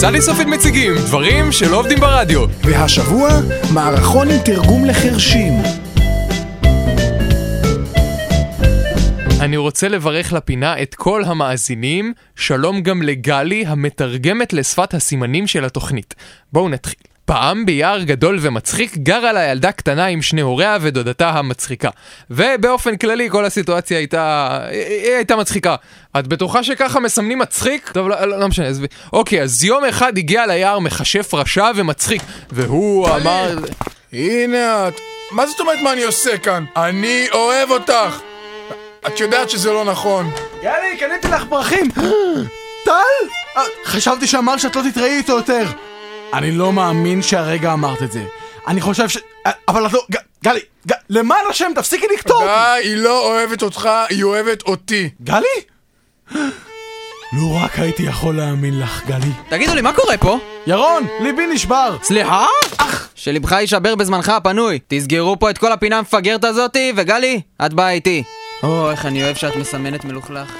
סלי סופית מציגים דברים שלא עובדים ברדיו. והשבוע, מערכון עם תרגום לחרשים. אני רוצה לברך לפינה את כל המאזינים, שלום גם לגלי המתרגמת לשפת הסימנים של התוכנית. בואו נתחיל. פעם ביער גדול ומצחיק גרה לה ילדה קטנה עם שני הוריה ודודתה המצחיקה. ובאופן כללי כל הסיטואציה הייתה... היא הייתה מצחיקה. את בטוחה שככה מסמנים מצחיק? טוב, לא, לא, לא משנה, עזבי. אוקיי, אז יום אחד הגיע ליער מכשף רשע ומצחיק, והוא אמר... הנה את. מה זאת אומרת מה אני עושה כאן? אני אוהב אותך! את יודעת שזה לא נכון. יאללה, קניתי לך פרחים! טל? אה, חשבתי שאמר שאת לא תתראי איתו יותר. אני לא מאמין שהרגע אמרת את זה. אני חושב ש... אבל את לא... גלי, ג- למען השם, תפסיקי לקטור! די, היא לא אוהבת אותך, היא אוהבת אותי. גלי? לו רק הייתי יכול להאמין לך, גלי. תגידו לי, מה קורה פה? ירון, ליבי נשבר. סליחה? אך! שלבך יישבר בזמנך הפנוי. תסגרו פה את כל הפינה המפגרת הזאתי, וגלי, את באה איתי. או, איך אני אוהב שאת מסמנת מלוכלך.